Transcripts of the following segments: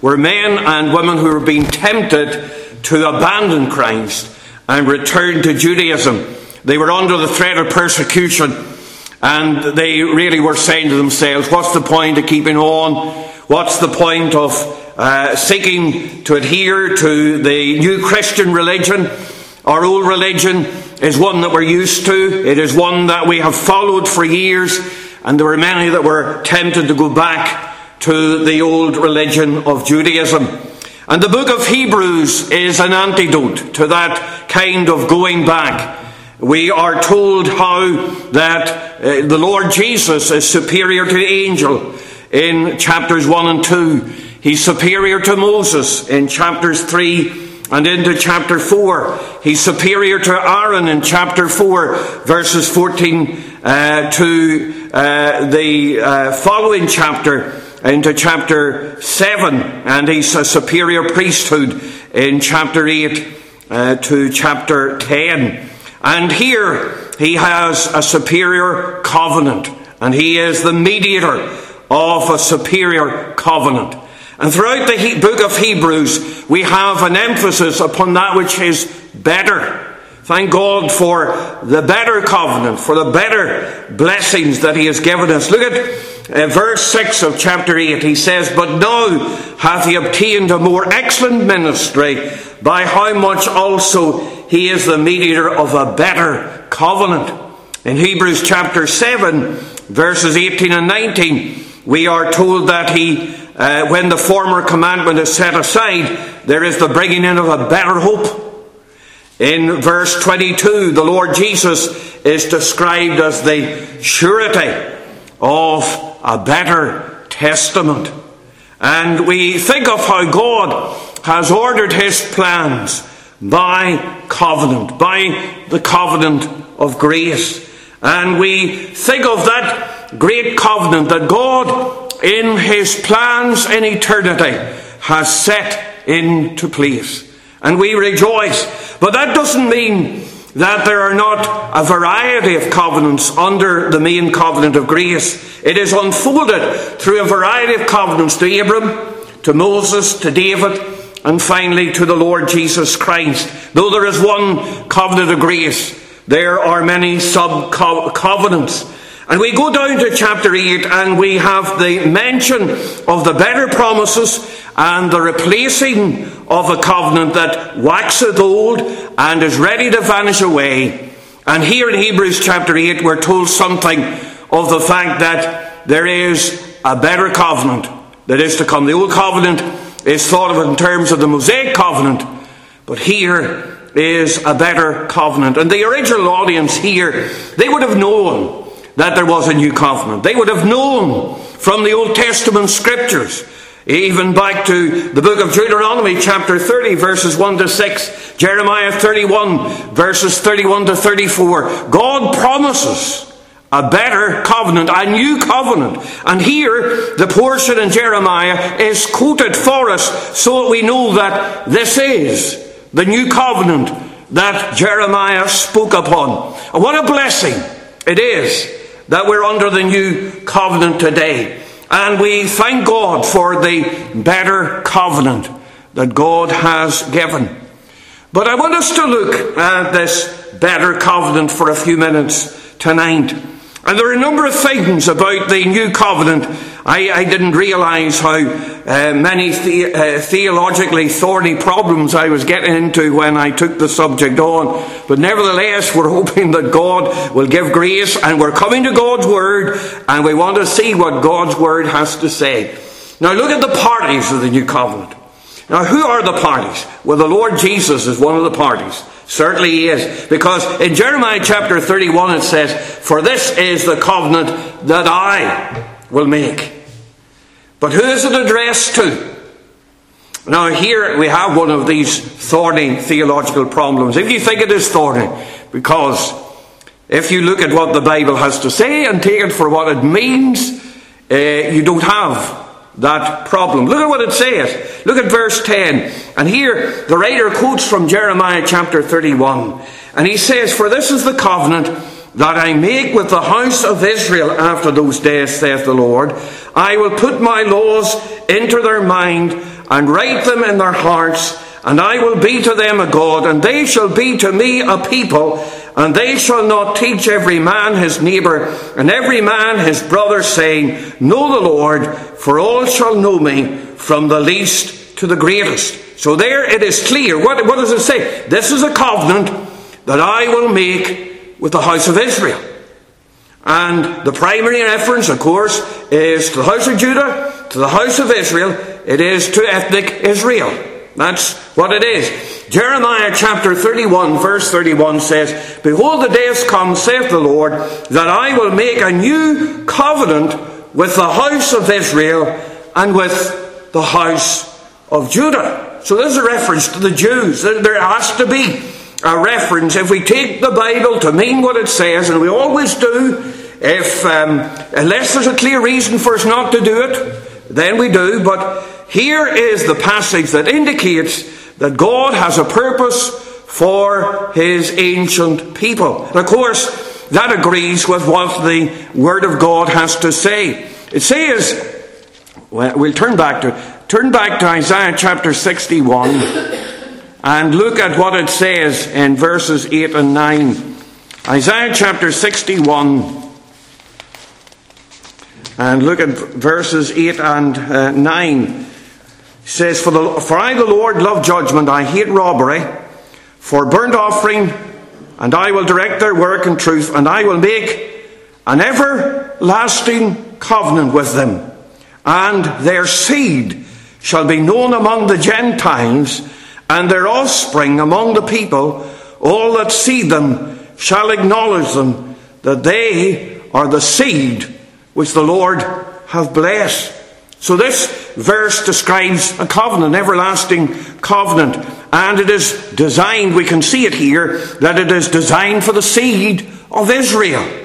were men and women who were being tempted to abandon Christ and return to Judaism. They were under the threat of persecution and they really were saying to themselves, What's the point of keeping on? What's the point of uh, seeking to adhere to the new Christian religion? Our old religion is one that we're used to, it is one that we have followed for years, and there were many that were tempted to go back to the old religion of Judaism. And the book of Hebrews is an antidote to that kind of going back. We are told how that uh, the Lord Jesus is superior to the angel in chapters 1 and 2. He's superior to Moses in chapters 3 and into chapter 4. He's superior to Aaron in chapter 4, verses 14 uh, to uh, the uh, following chapter into chapter 7, and he's a superior priesthood in chapter 8 uh, to chapter 10. And here he has a superior covenant, and he is the mediator of a superior covenant. And throughout the book of Hebrews, we have an emphasis upon that which is better. Thank God for the better covenant, for the better blessings that He has given us. Look at uh, verse 6 of chapter 8, he says, But now hath he obtained a more excellent ministry, by how much also he is the mediator of a better covenant. In Hebrews chapter 7, verses 18 and 19, we are told that he, uh, when the former commandment is set aside, there is the bringing in of a better hope. In verse 22, the Lord Jesus is described as the surety of a better testament. And we think of how God has ordered his plans by covenant, by the covenant of grace. And we think of that great covenant that God, in his plans in eternity, has set into place. And we rejoice. But that doesn't mean that there are not a variety of covenants under the main covenant of grace. It is unfolded through a variety of covenants to Abram, to Moses, to David, and finally to the Lord Jesus Christ. Though there is one covenant of grace, there are many sub covenants. And we go down to chapter 8 and we have the mention of the better promises and the replacing of a covenant that waxeth old and is ready to vanish away. And here in Hebrews chapter 8, we're told something of the fact that there is a better covenant that is to come. The old covenant is thought of in terms of the Mosaic covenant, but here is a better covenant. And the original audience here, they would have known that there was a new covenant. They would have known from the Old Testament scriptures even back to the book of Deuteronomy, chapter 30, verses 1 to 6, Jeremiah 31, verses 31 to 34. God promises a better covenant, a new covenant. And here, the portion in Jeremiah is quoted for us so that we know that this is the new covenant that Jeremiah spoke upon. And what a blessing it is that we're under the new covenant today. And we thank God for the better covenant that God has given. But I want us to look at this better covenant for a few minutes tonight. And there are a number of things about the new covenant I, I didn't realize how uh, many the, uh, theologically thorny problems I was getting into when I took the subject on. But nevertheless, we're hoping that God will give grace and we're coming to God's Word and we want to see what God's Word has to say. Now look at the parties of the new covenant. Now, who are the parties? Well, the Lord Jesus is one of the parties. Certainly he is. Because in Jeremiah chapter 31 it says, For this is the covenant that I will make. But who is it addressed to? Now, here we have one of these thorny theological problems. If you think it is thorny, because if you look at what the Bible has to say and take it for what it means, uh, you don't have that problem. Look at what it says. Look at verse 10. And here the writer quotes from Jeremiah chapter 31. And he says, For this is the covenant that I make with the house of Israel after those days, saith the Lord. I will put my laws into their mind and write them in their hearts, and I will be to them a God, and they shall be to me a people, and they shall not teach every man his neighbour, and every man his brother, saying, Know the Lord, for all shall know me, from the least to the greatest. So there it is clear. What, what does it say? This is a covenant that I will make with the house of Israel. And the primary reference, of course, is to the house of Judah, to the house of Israel. It is to ethnic Israel. That's what it is. Jeremiah chapter 31, verse 31 says, Behold, the days come, saith the Lord, that I will make a new covenant with the house of Israel and with the house of Judah. So this is a reference to the Jews. There has to be a reference. If we take the Bible to mean what it says, and we always do, if um, unless there's a clear reason for us not to do it, then we do. But here is the passage that indicates that God has a purpose for his ancient people. And of course, that agrees with what the Word of God has to say. It says, well, we'll turn back to turn back to Isaiah chapter 61 and look at what it says in verses 8 and 9. Isaiah chapter 61 and look at verses 8 and uh, 9 says, for, the, for I, the Lord, love judgment, I hate robbery, for burnt offering, and I will direct their work in truth, and I will make an everlasting covenant with them, and their seed shall be known among the Gentiles, and their offspring among the people. All that see them shall acknowledge them, that they are the seed which the Lord hath blessed. So this verse describes a covenant, everlasting covenant. And it is designed, we can see it here, that it is designed for the seed of Israel.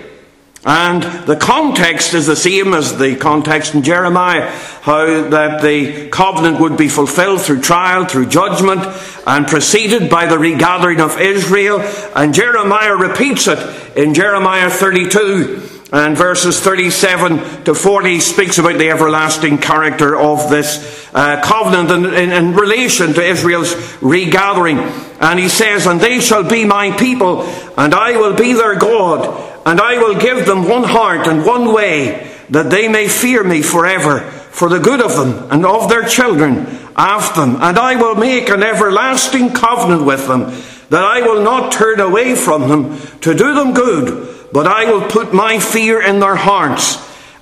And the context is the same as the context in Jeremiah, how that the covenant would be fulfilled through trial, through judgment, and preceded by the regathering of Israel. And Jeremiah repeats it in Jeremiah 32 and verses 37 to 40 speaks about the everlasting character of this uh, covenant in, in, in, relation to Israel's regathering. And he says, And they shall be my people, and I will be their God, and I will give them one heart and one way, that they may fear me forever, for the good of them and of their children after them. And I will make an everlasting covenant with them, that I will not turn away from them to do them good but I will put my fear in their hearts,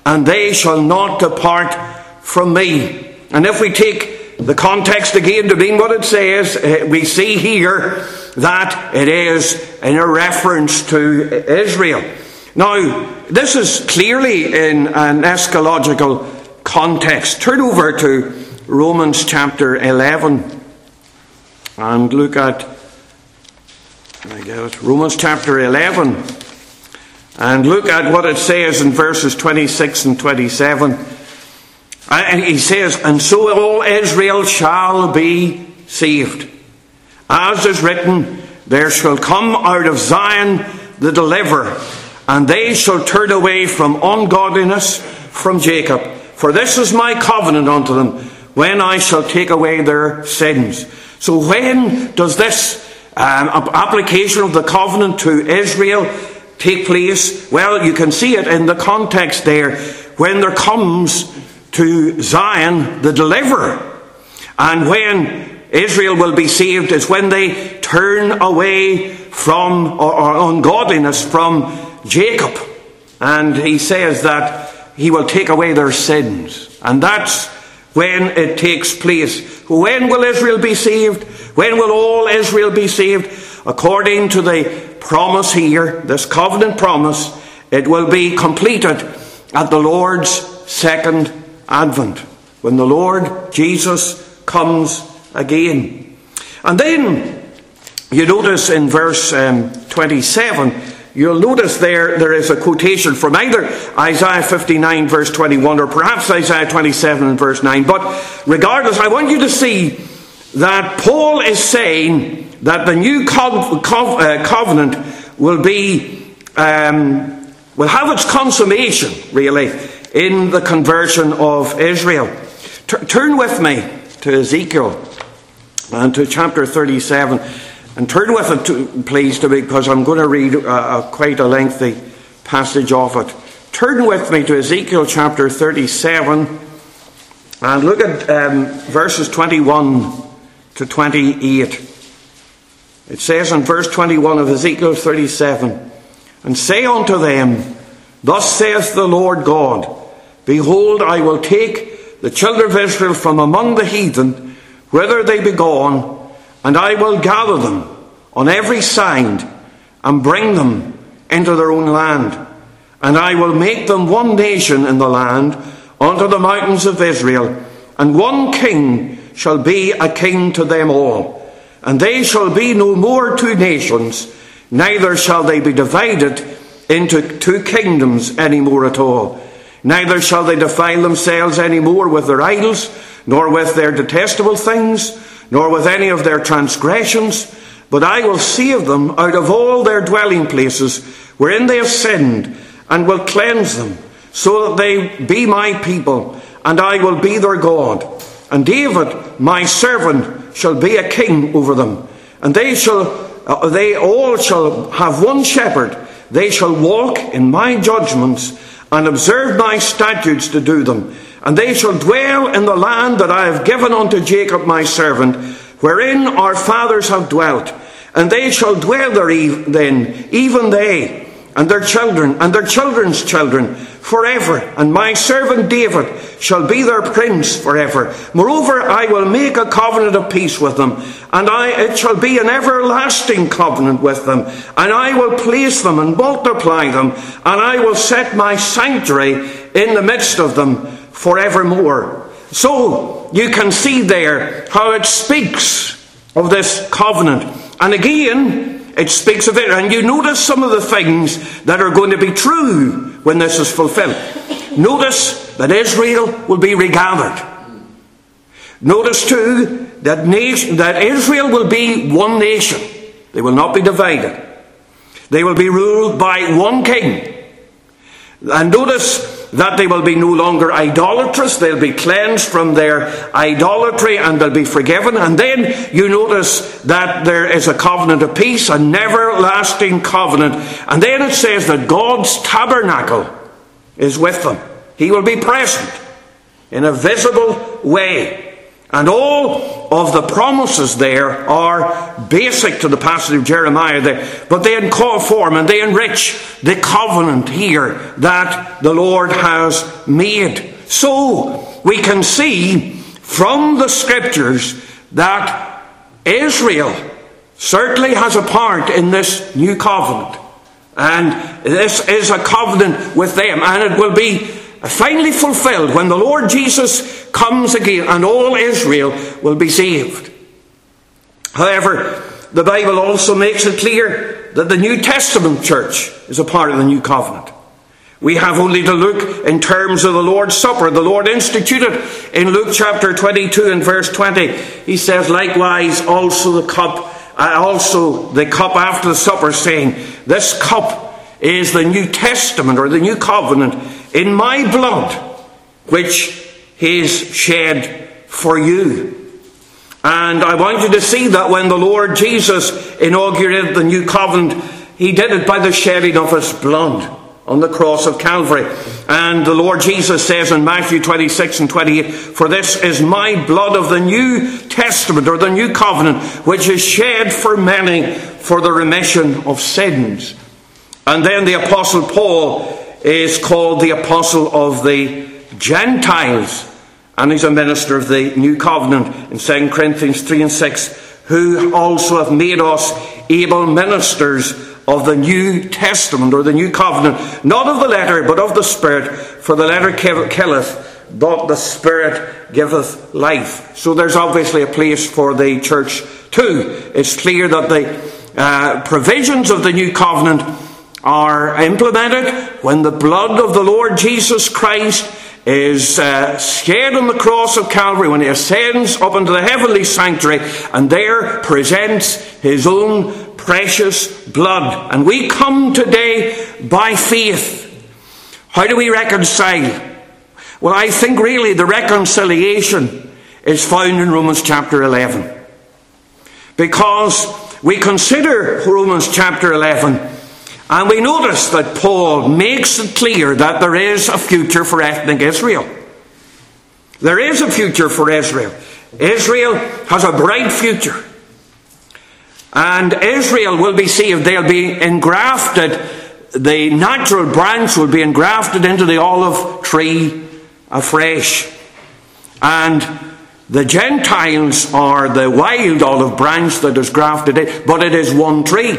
and they shall not depart from me. And if we take the context again to mean what it says, eh, we see here that it is in a reference to Israel. Now, this is clearly in an eschatological context. Turn over to Romans chapter 11 and look at I it, Romans chapter 11. And look at what it says in verses 26 and 27. And he says, And so all Israel shall be saved. As is written, There shall come out of Zion the deliverer, and they shall turn away from ungodliness from Jacob. For this is my covenant unto them, when I shall take away their sins. So when does this um, application of the covenant to Israel take place? Well, you can see it in the context there when there comes to Zion the deliverer. And when Israel will be saved is when they turn away from or, or ungodliness from Jacob. And he says that he will take away their sins. And that's when it takes place. When will Israel be saved? When will all Israel be saved? According to the promise here, this covenant promise, it will be completed at the Lord's second advent, when the Lord Jesus comes again. And then you notice in verse um, 27, you'll notice there there is a quotation from either Isaiah 59 verse 21 or perhaps Isaiah 27 and verse 9. But regardless, I want you to see that Paul is saying that the new uh, covenant will be um, will have its consummation, really, in the conversion of Israel. T- turn with me to Ezekiel and to chapter 37. And turn with it, to, please, to me, because I'm going to read a, a, quite a lengthy passage of it. Turn with me to Ezekiel chapter 37 and look at um, verses 21 to 28. It says in verse 21 of Ezekiel 37 And say unto them, Thus saith the Lord God, Behold, I will take the children of Israel from among the heathen, whither they be gone, and I will gather them on every side and bring them into their own land. And I will make them one nation in the land unto the mountains of Israel, and one king shall be a king to them all. And they shall be no more two nations, neither shall they be divided into two kingdoms any more at all. Neither shall they defile themselves any more with their idols, nor with their detestable things, nor with any of their transgressions, but I will save them out of all their dwelling places wherein they have sinned, and will cleanse them, so that they be my people, and I will be their God. And David, my servant, shall be a king over them. And they shall, uh, they all shall have one shepherd. They shall walk in my judgments and observe my statutes to do them. And they shall dwell in the land that I have given unto Jacob my servant, wherein our fathers have dwelt. And they shall dwell therein, even they and their children and their children's children forever, and my servant David shall be their prince forever. Moreover, I will make a covenant of peace with them, and I, it shall be an everlasting covenant with them, and I will place them and multiply them, and I will set my sanctuary in the midst of them forevermore. So, you can see there how it speaks of this covenant. And again, it speaks of it. And you notice some of the things that are going to be true when this is fulfilled. Notice that Israel will be regathered. Notice too that, nation, that Israel will be one nation. They will not be divided. They will be ruled by one king. And notice that they will be no longer idolatrous, they'll be cleansed from their idolatry and they'll be forgiven. And then you notice that there is a covenant of peace, an everlasting covenant. And then it says that God's tabernacle is with them. He will be present in a visible way. And all of the promises there are basic to the passage of Jeremiah there, but they inform and they enrich the covenant here that the Lord has made. So we can see from the scriptures that Israel certainly has a part in this new covenant. And this is a covenant with them, and it will be finally fulfilled when the Lord Jesus comes again and all Israel will be saved. However, the Bible also makes it clear that the New Testament church is a part of the new covenant. We have only to look in terms of the Lord's Supper. The Lord instituted in Luke chapter 22 and verse 20. He says, likewise also the cup, uh, also the cup after the supper, saying, This cup is the New Testament or the New Covenant in my blood, which is shed for you. And I want you to see that when the Lord Jesus inaugurated the New Covenant, he did it by the shedding of his blood on the cross of Calvary. And the Lord Jesus says in Matthew 26 and 28, For this is my blood of the New Testament or the New Covenant, which is shed for many for the remission of sins. And then the Apostle Paul is called the Apostle of the Gentiles. And he's a minister of the New Covenant in 2 Corinthians 3 and 6, who also have made us able ministers of the New Testament or the New Covenant, not of the letter, but of the Spirit, for the letter killeth, but the Spirit giveth life. So there's obviously a place for the church too. It's clear that the uh, provisions of the New Covenant are implemented when the blood of the Lord Jesus Christ is uh, shed on the cross of Calvary when he ascends up into the heavenly sanctuary and there presents his own precious blood. And we come today by faith. How do we reconcile? Well, I think really the reconciliation is found in Romans chapter 11. Because we consider Romans chapter 11 and we notice that Paul makes it clear that there is a future for ethnic Israel. There is a future for Israel. Israel has a bright future. And Israel will be saved. They'll be engrafted. The natural branch will be engrafted into the olive tree afresh. And the Gentiles are the wild olive branch that is grafted in, but it is one tree.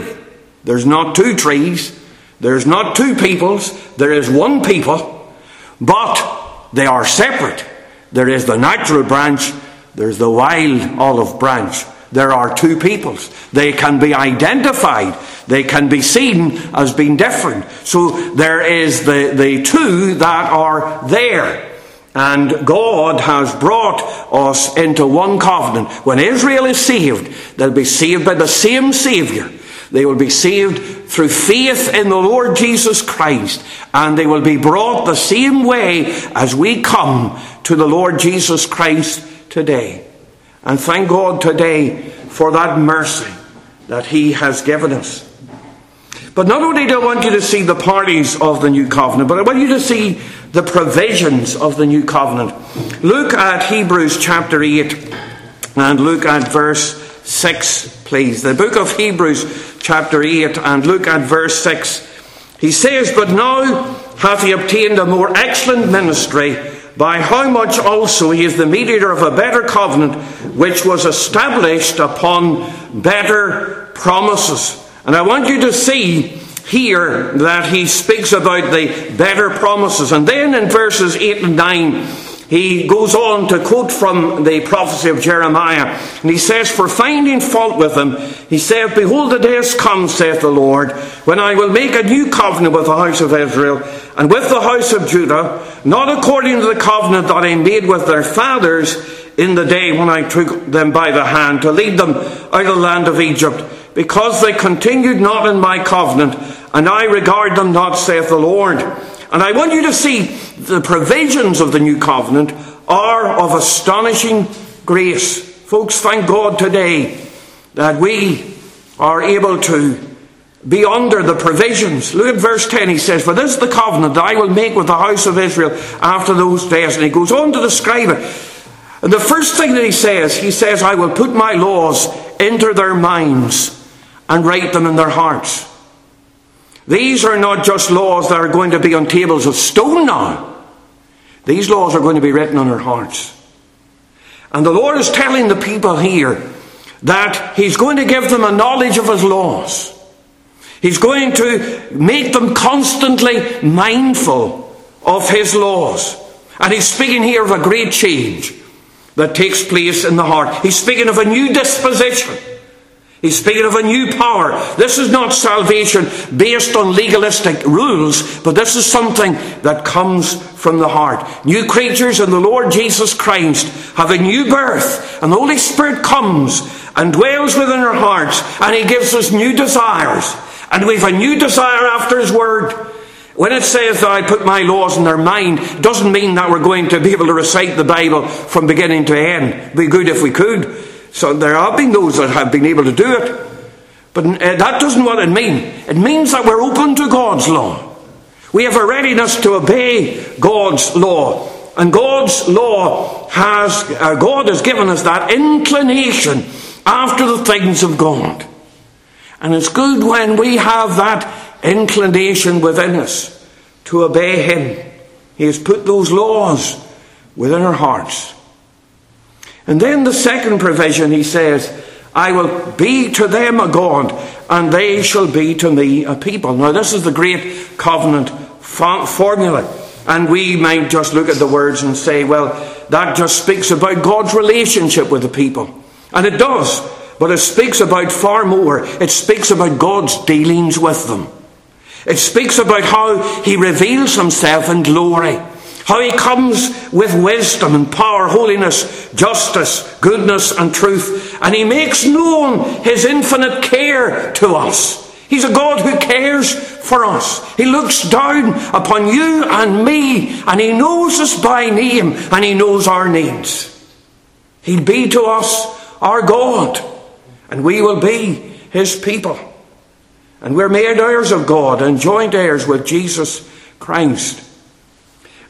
There's not two trees, there's not two peoples, there is one people, but they are separate. There is the natural branch, there's the wild olive branch. There are two peoples. They can be identified. They can be seen as being different. So there is the, the two that are there. And God has brought us into one covenant. When Israel is saved, they'll be saved by the same Saviour. They will be saved through faith in the Lord Jesus Christ. And they will be brought the same way as we come to the Lord Jesus Christ today. And thank God today for that mercy that He has given us. But not only do I want you to see the parties of the new covenant, but I want you to see the provisions of the new covenant. Look at Hebrews chapter 8 and look at verse 6, please. The book of Hebrews chapter 8 and look at verse 6. He says, But now hath he obtained a more excellent ministry, by how much also he is the mediator of a better covenant, which was established upon better promises. And I want you to see here that he speaks about the better promises. And then in verses 8 and 9, he goes on to quote from the prophecy of Jeremiah. And he says, For finding fault with them, he saith, Behold, the days come, saith the Lord, when I will make a new covenant with the house of Israel and with the house of Judah, not according to the covenant that I made with their fathers in the day when I took them by the hand to lead them out of the land of Egypt because they continued not in my covenant, and I regard them not, saith the Lord. And I want you to see the provisions of the new covenant are of astonishing grace. Folks, thank God today that we are able to be under the provisions. Look at verse 10. He says, For this is the covenant that I will make with the house of Israel after those days. And he goes on to describe it. And the first thing that he says, he says, I will put my laws into their minds and write them in their hearts. These are not just laws that are going to be on tables of stone now. These laws are going to be written on our hearts. And the Lord is telling the people here that He's going to give them a knowledge of His laws. He's going to make them constantly mindful of His laws. And He's speaking here of a great change that takes place in the heart. He's speaking of a new disposition. He's speaking of a new power. This is not salvation based on legalistic rules, but this is something that comes from the heart. New creatures in the Lord Jesus Christ have a new birth, and the Holy Spirit comes and dwells within our hearts, and He gives us new desires. And we've a new desire after His Word. When it says that I put my laws in their mind, doesn't mean that we're going to be able to recite the Bible from beginning to end. It'd be good if we could. So there have been those that have been able to do it. But uh, that doesn't what it means. It means that we're open to God's law. We have a readiness to obey God's law. And God's law has, uh, God has given us that inclination after the things of God. And it's good when we have that inclination within us to obey Him. He has put those laws within our hearts. And then the second provision, he says, I will be to them a God, and they shall be to me a people. Now, this is the great covenant formula. And we might just look at the words and say, well, that just speaks about God's relationship with the people. And it does. But it speaks about far more. It speaks about God's dealings with them. It speaks about how He reveals Himself in glory how he comes with wisdom and power, holiness, justice, goodness, and truth, and he makes known his infinite care to us. He's a God who cares for us. He looks down upon you and me, and he knows us by name, and he knows our needs. He'll be to us our God, and we will be his people. And we're made heirs of God and joint heirs with Jesus Christ.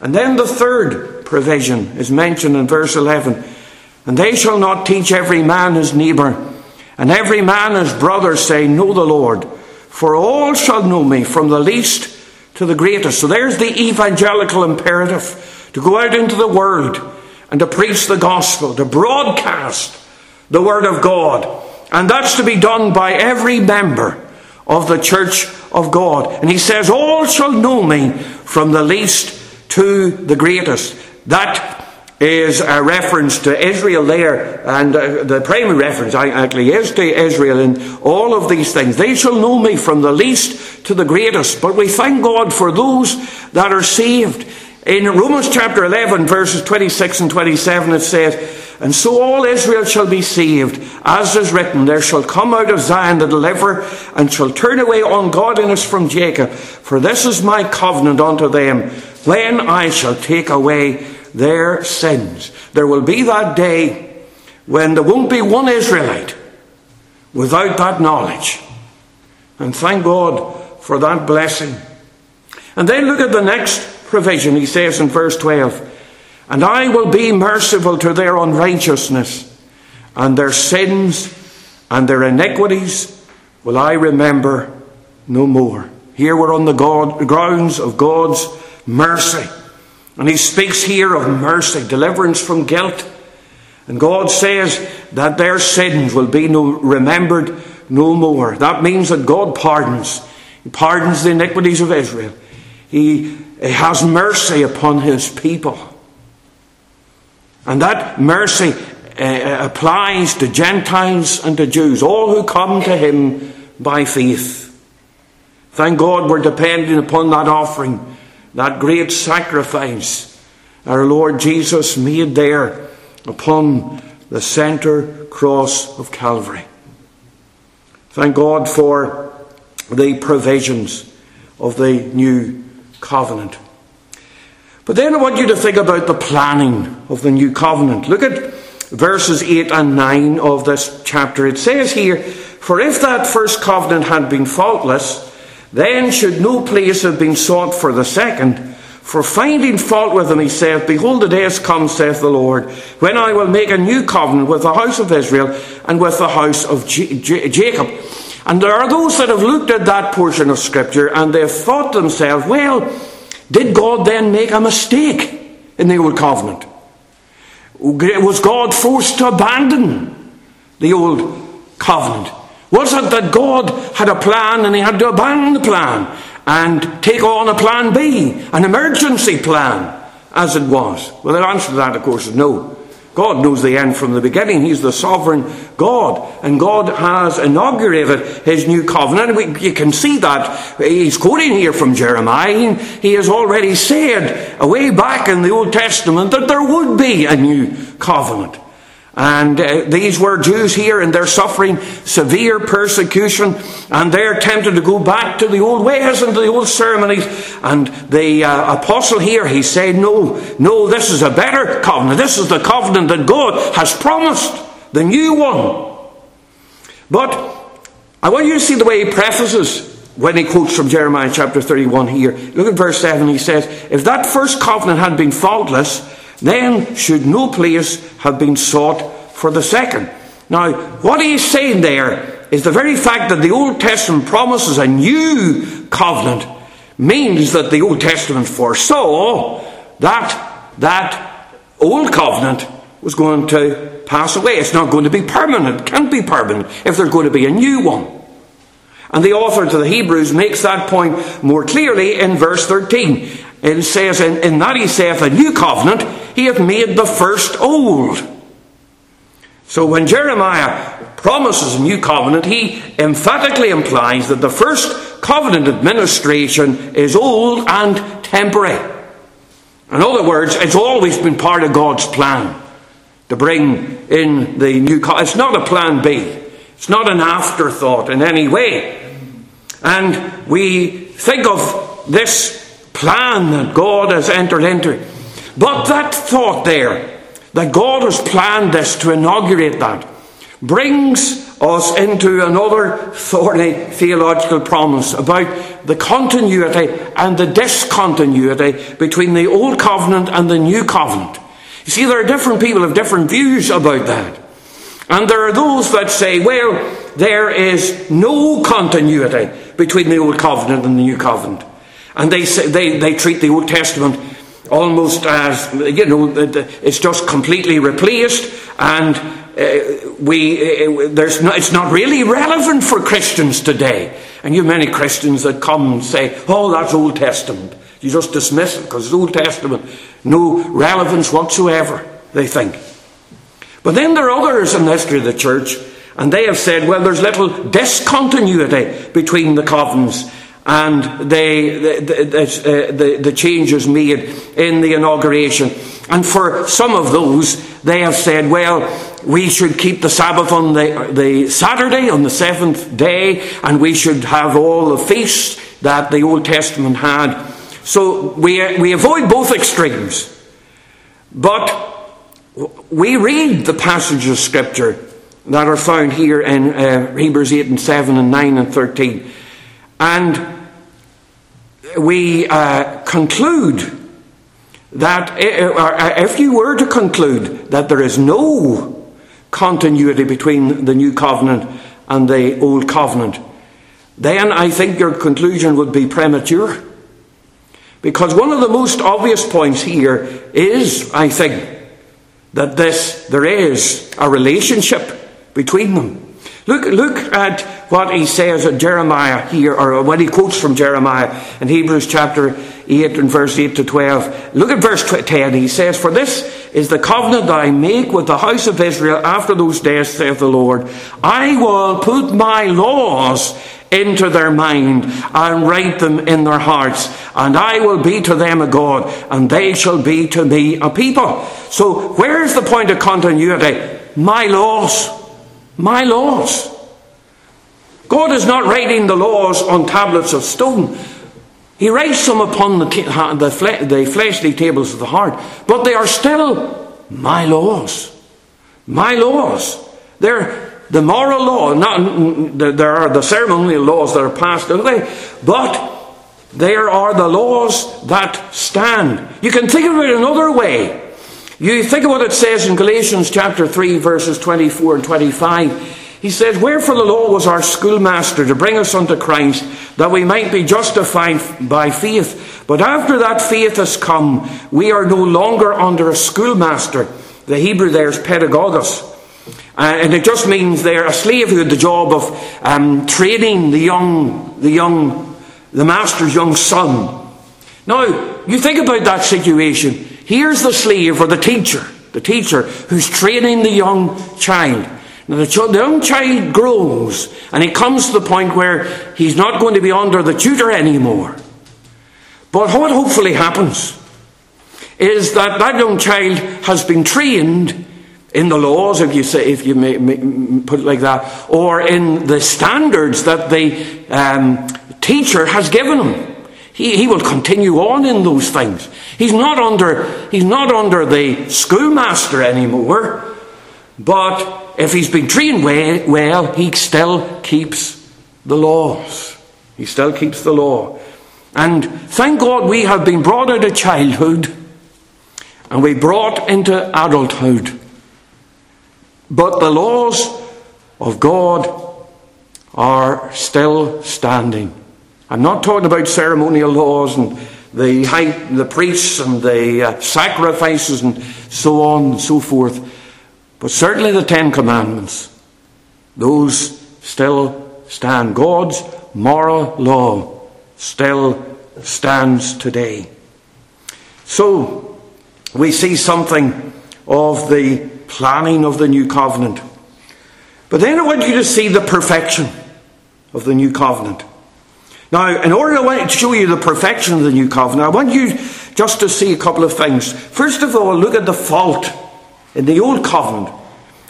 And then the third provision is mentioned in verse 11. And they shall not teach every man his neighbour, and every man his brother, saying, Know the Lord. For all shall know me, from the least to the greatest. So there's the evangelical imperative to go out into the world and to preach the gospel, to broadcast the word of God. And that's to be done by every member of the church of God. And he says, All shall know me from the least to the greatest. That is a reference to Israel there, and uh, the primary reference actually is to Israel in all of these things. They shall know me from the least to the greatest. But we thank God for those that are saved. In Romans chapter 11, verses 26 and 27, it says, and so all Israel shall be saved, as is written, There shall come out of Zion the deliverer, and shall turn away ungodliness from Jacob. For this is my covenant unto them, when I shall take away their sins. There will be that day when there won't be one Israelite without that knowledge. And thank God for that blessing. And then look at the next provision. He says in verse 12, and I will be merciful to their unrighteousness, and their sins and their iniquities will I remember no more. Here we're on the God, grounds of God's mercy. And he speaks here of mercy, deliverance from guilt. And God says that their sins will be no, remembered no more. That means that God pardons. He pardons the iniquities of Israel. He, he has mercy upon his people. And that mercy uh, applies to Gentiles and to Jews, all who come to him by faith. Thank God we're depending upon that offering, that great sacrifice our Lord Jesus made there upon the centre cross of Calvary. Thank God for the provisions of the new covenant. But then I want you to think about the planning of the new covenant. Look at verses 8 and 9 of this chapter. It says here, For if that first covenant had been faultless, then should no place have been sought for the second. For finding fault with them, he saith, Behold, the days come, saith the Lord, when I will make a new covenant with the house of Israel and with the house of J- J- Jacob. And there are those that have looked at that portion of Scripture and they've thought to themselves, well, did God then make a mistake in the Old Covenant? Was God forced to abandon the Old Covenant? Was it that God had a plan and he had to abandon the plan and take on a plan B, an emergency plan, as it was? Well, the answer to that, of course, is no. God knows the end from the beginning. He's the sovereign God. And God has inaugurated his new covenant. We, you can see that. He's quoting here from Jeremiah. He has already said, way back in the Old Testament, that there would be a new covenant. And uh, these were Jews here, and they're suffering severe persecution, and they're tempted to go back to the old ways and the old ceremonies. And the uh, apostle here, he said, No, no, this is a better covenant. This is the covenant that God has promised, the new one. But I want you to see the way he prefaces when he quotes from Jeremiah chapter 31 here. Look at verse 7. He says, If that first covenant had been faultless, then should no place have been sought for the second. Now, what he's saying there is the very fact that the Old Testament promises a new covenant means that the Old Testament foresaw that that old covenant was going to pass away. It's not going to be permanent. Can't be permanent if there's going to be a new one. And the author to the Hebrews makes that point more clearly in verse 13. It says, In, in that he saith, A new covenant, he hath made the first old. So when Jeremiah promises a new covenant, he emphatically implies that the first covenant administration is old and temporary. In other words, it's always been part of God's plan to bring in the new covenant. It's not a plan B. It's not an afterthought in any way. And we think of this plan that God has entered into. But that thought there, that God has planned this to inaugurate that, brings us into another thorny theological promise about the continuity and the discontinuity between the Old Covenant and the New Covenant. You see, there are different people have different views about that. And there are those that say, well, there is no continuity between the Old Covenant and the New Covenant. And they, say, they, they treat the Old Testament almost as, you know, it's just completely replaced and uh, we, uh, there's no, it's not really relevant for Christians today. And you many Christians that come and say, oh, that's Old Testament. You just dismiss it because it's Old Testament. No relevance whatsoever, they think. But then there are others in the history of the church, and they have said, well, there's little discontinuity between the covenants and they, the, the, uh, the, the changes made in the inauguration. And for some of those, they have said, well, we should keep the Sabbath on the, the Saturday, on the seventh day, and we should have all the feasts that the Old Testament had. So we, we avoid both extremes. But we read the passages of Scripture that are found here in uh, Hebrews 8 and 7 and 9 and 13. And we uh, conclude that uh, if you were to conclude that there is no continuity between the new covenant and the old covenant, then I think your conclusion would be premature. Because one of the most obvious points here is, I think, that this there is a relationship between them. Look, look at what he says at Jeremiah here, or what he quotes from Jeremiah in Hebrews chapter 8 and verse 8 to 12. Look at verse 10. He says, For this is the covenant that I make with the house of Israel after those days, saith the Lord. I will put my laws into their mind and write them in their hearts. And I will be to them a God, and they shall be to me a people. So, where's the point of continuity? My laws. My laws. God is not writing the laws on tablets of stone. He writes them upon the, the, fle- the fleshly tables of the heart, but they are still my laws. My laws. They're the moral law. Not, there are the ceremonial laws that are passed away, but there are the laws that stand. You can think of it another way. You think of what it says in Galatians chapter 3, verses 24 and 25. He says, Wherefore the law was our schoolmaster to bring us unto Christ, that we might be justified by faith. But after that faith has come, we are no longer under a schoolmaster. The Hebrew there is pedagogus. Uh, and it just means they're a slave who had the job of um, training the young, the young, the master's young son. Now, you think about that situation. Here's the slave or the teacher, the teacher who's training the young child. Now, the, ch- the young child grows and he comes to the point where he's not going to be under the tutor anymore. But what hopefully happens is that that young child has been trained in the laws, if you say, if you may, may put it like that, or in the standards that the um, teacher has given him. He, he will continue on in those things. He's not under, he's not under the schoolmaster anymore, but if he's been trained well, he still keeps the laws. He still keeps the law. And thank God we have been brought out of childhood and we brought into adulthood. But the laws of God are still standing. I'm not talking about ceremonial laws and the, high, the priests and the uh, sacrifices and so on and so forth. But certainly the Ten Commandments, those still stand. God's moral law still stands today. So, we see something of the planning of the new covenant. But then I want you to see the perfection of the new covenant. Now, in order to show you the perfection of the new covenant, I want you just to see a couple of things. First of all, look at the fault in the Old Covenant.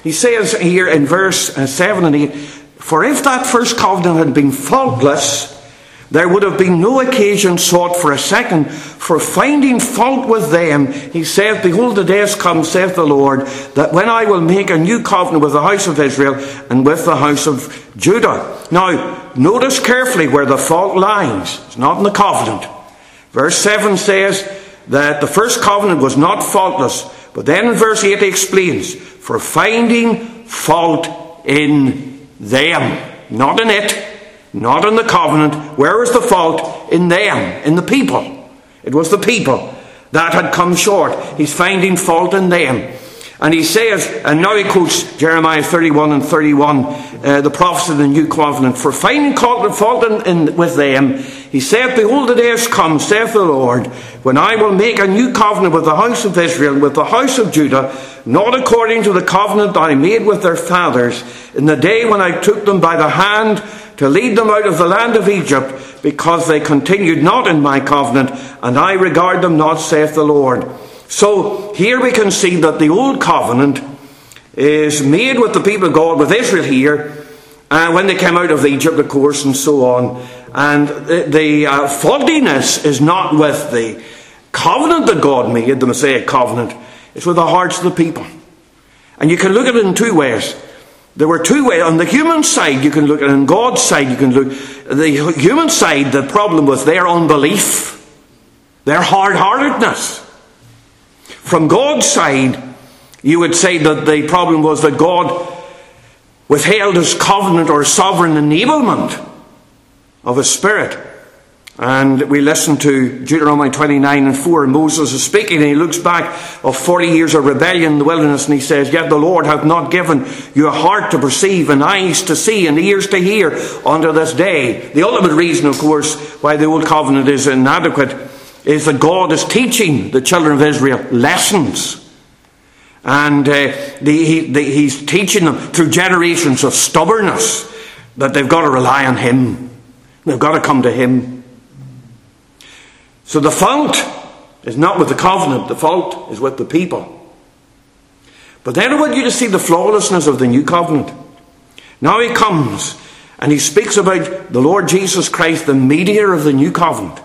He says here in verse uh, 7 and 8 For if that first covenant had been faultless, there would have been no occasion sought for a second, for finding fault with them, he saith, Behold, the days come, saith the Lord, that when I will make a new covenant with the house of Israel and with the house of Judah. Now, notice carefully where the fault lies. It's not in the covenant. Verse 7 says that the first covenant was not faultless, but then in verse 8 he explains, For finding fault in them, not in it not in the covenant. Where is the fault? In them, in the people. It was the people that had come short. He's finding fault in them. And he says, and now he quotes Jeremiah 31 and 31, uh, the prophets of the new covenant, for finding fault in, in, with them, he saith, Behold, the days come, saith the Lord, when I will make a new covenant with the house of Israel, with the house of Judah, not according to the covenant that I made with their fathers, in the day when I took them by the hand to lead them out of the land of Egypt, because they continued not in my covenant, and I regard them not, saith the Lord. So here we can see that the old covenant is made with the people of God, with Israel here, uh, when they came out of Egypt, of course, and so on. And the, the uh, faultiness is not with the covenant that God made, the Mosaic covenant, it's with the hearts of the people. And you can look at it in two ways. There were two ways. On the human side, you can look at it. On God's side, you can look. The human side, the problem was their unbelief, their hard heartedness. From God's side, you would say that the problem was that God withheld his covenant or sovereign enablement of his spirit and we listen to Deuteronomy 29 and 4, and Moses is speaking, and he looks back of 40 years of rebellion in the wilderness, and he says, Yet the Lord hath not given you a heart to perceive, and eyes to see, and ears to hear unto this day. The ultimate reason, of course, why the Old Covenant is inadequate is that God is teaching the children of Israel lessons. And uh, the, he, the, he's teaching them through generations of stubbornness that they've got to rely on Him. They've got to come to Him. So the fault is not with the covenant, the fault is with the people. But then I want you to see the flawlessness of the new covenant. Now he comes and he speaks about the Lord Jesus Christ, the mediator of the new covenant.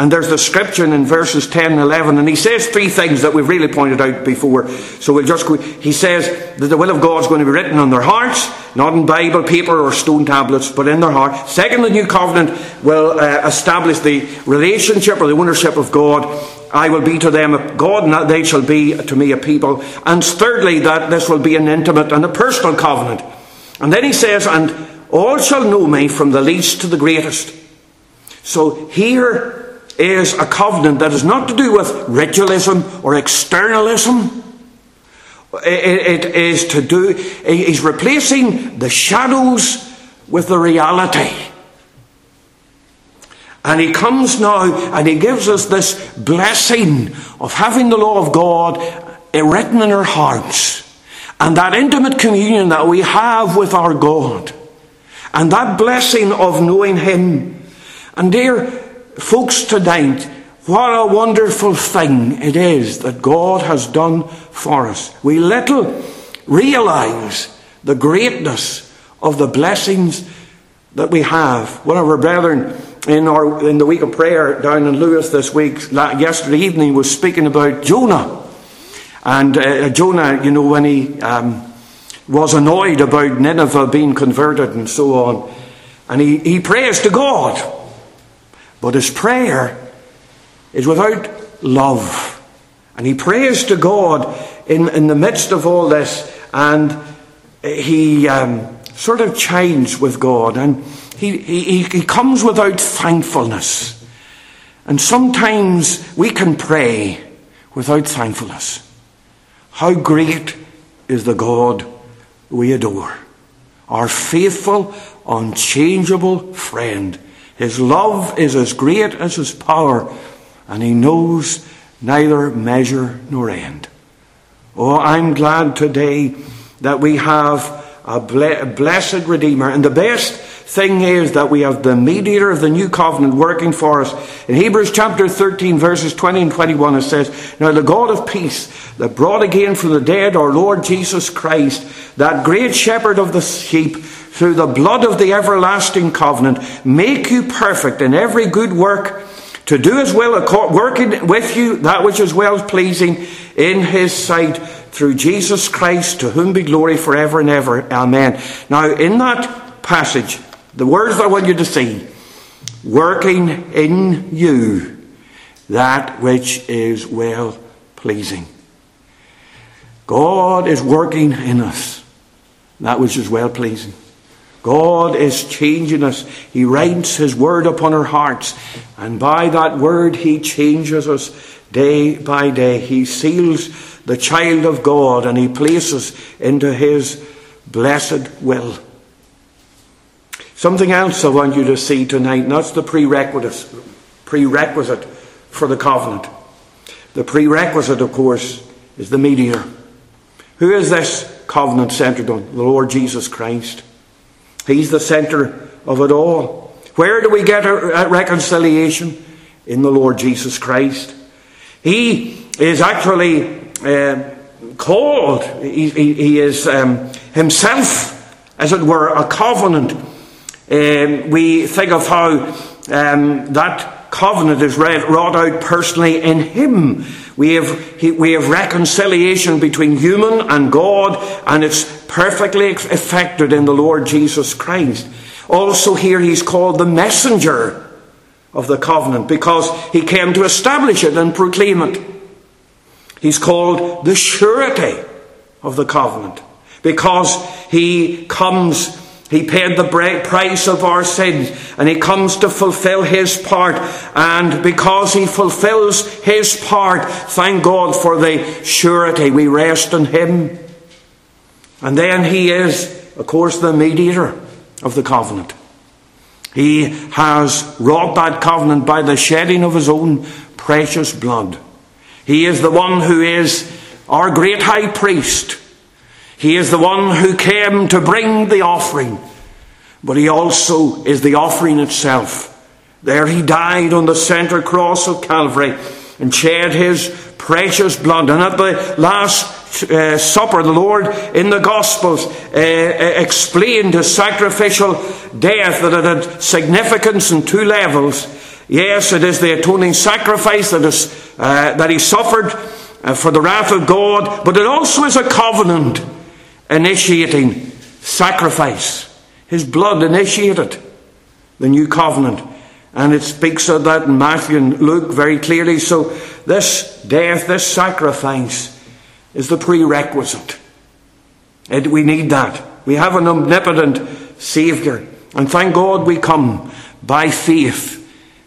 And there's the scripture in verses 10 and 11, and he says three things that we've really pointed out before. So we'll just go. He says that the will of God is going to be written on their hearts, not in Bible paper or stone tablets, but in their heart. Second, the new covenant will uh, establish the relationship or the ownership of God. I will be to them a God, and they shall be to me a people. And thirdly, that this will be an intimate and a personal covenant. And then he says, and all shall know me from the least to the greatest. So here is a covenant that is not to do with ritualism or externalism. It is to do, he's replacing the shadows with the reality. And he comes now and he gives us this blessing of having the law of God written in our hearts. And that intimate communion that we have with our God. And that blessing of knowing Him. And dear, Folks, tonight, what a wonderful thing it is that God has done for us. We little realize the greatness of the blessings that we have. One of our brethren in, our, in the week of prayer down in Lewis this week, yesterday evening, was speaking about Jonah. And uh, Jonah, you know, when he um, was annoyed about Nineveh being converted and so on, and he, he prays to God. But his prayer is without love. And he prays to God in, in the midst of all this, and he um, sort of chides with God, and he, he, he comes without thankfulness. And sometimes we can pray without thankfulness. How great is the God we adore, our faithful, unchangeable friend his love is as great as his power, and he knows neither measure nor end. Oh, I'm glad today that we have a blessed Redeemer. And the best thing is that we have the mediator of the new covenant working for us. In Hebrews chapter 13, verses 20 and 21, it says, Now the God of peace that brought again from the dead our Lord Jesus Christ, that great shepherd of the sheep, through the blood of the everlasting covenant, make you perfect in every good work to do his will, working with you that which is well pleasing in his sight through Jesus Christ, to whom be glory forever and ever. Amen. Now, in that passage, the words I want you to see working in you that which is well pleasing. God is working in us that which is well pleasing. God is changing us. He writes His word upon our hearts, and by that word, He changes us day by day. He seals the child of God and He places into His blessed will. Something else I want you to see tonight, and that's the prerequisite, prerequisite for the covenant. The prerequisite, of course, is the mediator. Who is this covenant centered on? The Lord Jesus Christ. He's the centre of it all. Where do we get reconciliation? In the Lord Jesus Christ. He is actually uh, called, he, he, he is um, himself, as it were, a covenant. Um, we think of how um, that covenant is read, wrought out personally in him. We have, we have reconciliation between human and God, and it's perfectly effected in the Lord Jesus Christ. Also, here he's called the messenger of the covenant because he came to establish it and proclaim it. He's called the surety of the covenant because he comes, he paid the price of our sins and he comes to fulfill his part. And because he fulfills his part, thank God for the surety. We rest in him. And then he is, of course, the mediator of the covenant. He has wrought that covenant by the shedding of his own precious blood. He is the one who is our great high priest. He is the one who came to bring the offering, but he also is the offering itself. There he died on the centre cross of Calvary and shed his precious blood. And at the last uh, Supper, the Lord in the Gospels uh, uh, explained his sacrificial death that it had significance in two levels. Yes, it is the atoning sacrifice that, is, uh, that he suffered uh, for the wrath of God, but it also is a covenant initiating sacrifice. His blood initiated the new covenant. And it speaks of that in Matthew and Luke very clearly. So, this death, this sacrifice, is the prerequisite. And we need that. We have an omnipotent Saviour. And thank God we come by faith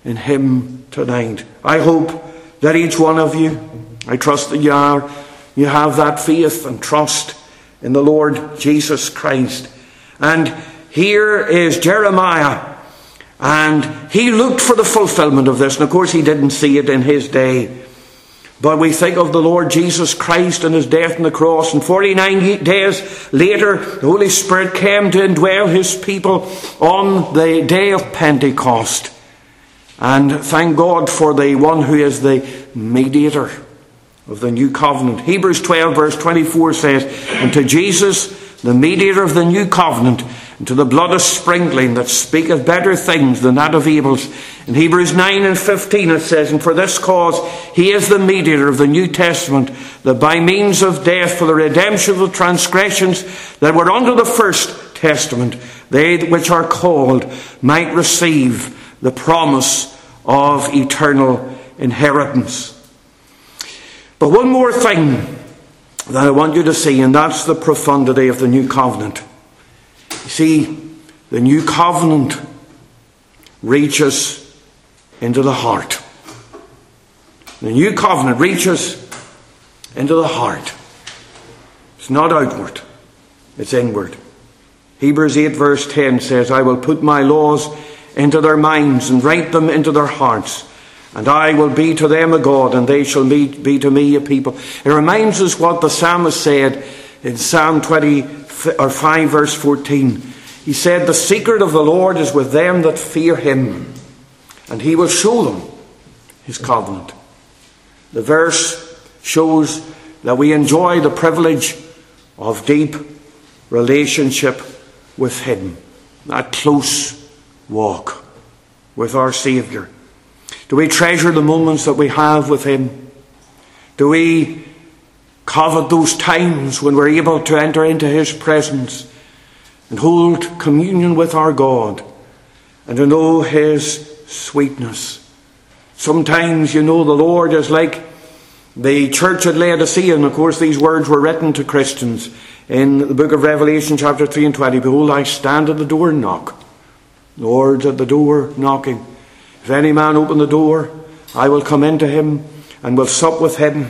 in Him tonight. I hope that each one of you, I trust that you are, you have that faith and trust in the Lord Jesus Christ. And here is Jeremiah. And he looked for the fulfillment of this. And of course, he didn't see it in his day. But we think of the Lord Jesus Christ and his death on the cross, and 49 days later, the Holy Spirit came to indwell his people on the day of Pentecost. And thank God for the one who is the mediator of the new covenant. Hebrews 12, verse 24 says, And to Jesus, the mediator of the new covenant, and to the blood of sprinkling that speaketh better things than that of Abel's. In Hebrews 9 and 15 it says, And for this cause he is the mediator of the New Testament, that by means of death for the redemption of the transgressions that were under the first testament, they which are called might receive the promise of eternal inheritance. But one more thing that I want you to see, and that's the profundity of the new covenant. You see, the new covenant reaches into the heart. The new covenant reaches into the heart. It's not outward, it's inward. Hebrews 8, verse 10 says, I will put my laws into their minds and write them into their hearts. And I will be to them a God, and they shall be, to me a people. It reminds us what the psalmist said in Psalm 20, or 5 verse 14. He said, The secret of the Lord is with them that fear him, and he will show them his covenant. The verse shows that we enjoy the privilege of deep relationship with him, that close walk with our Saviour. Do we treasure the moments that we have with him? Do we covet those times when we're able to enter into his presence and hold communion with our God and to know his sweetness? Sometimes, you know, the Lord is like the church at Laodicea, and of course, these words were written to Christians in the book of Revelation, chapter 3 and 20. Behold, I stand at the door and knock. Lord's at the door knocking. If any man open the door, I will come into him and will sup with him,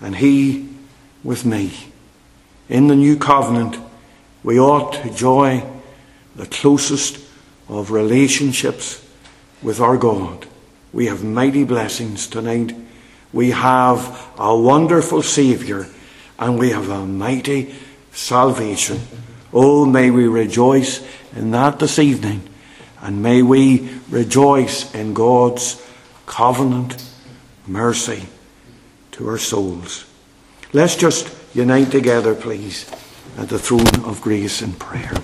and he with me. In the new covenant, we ought to enjoy the closest of relationships with our God. We have mighty blessings tonight. We have a wonderful Saviour and we have a mighty salvation. Oh, may we rejoice in that this evening and may we rejoice in God's covenant mercy to our souls. Let's just unite together, please, at the throne of grace in prayer.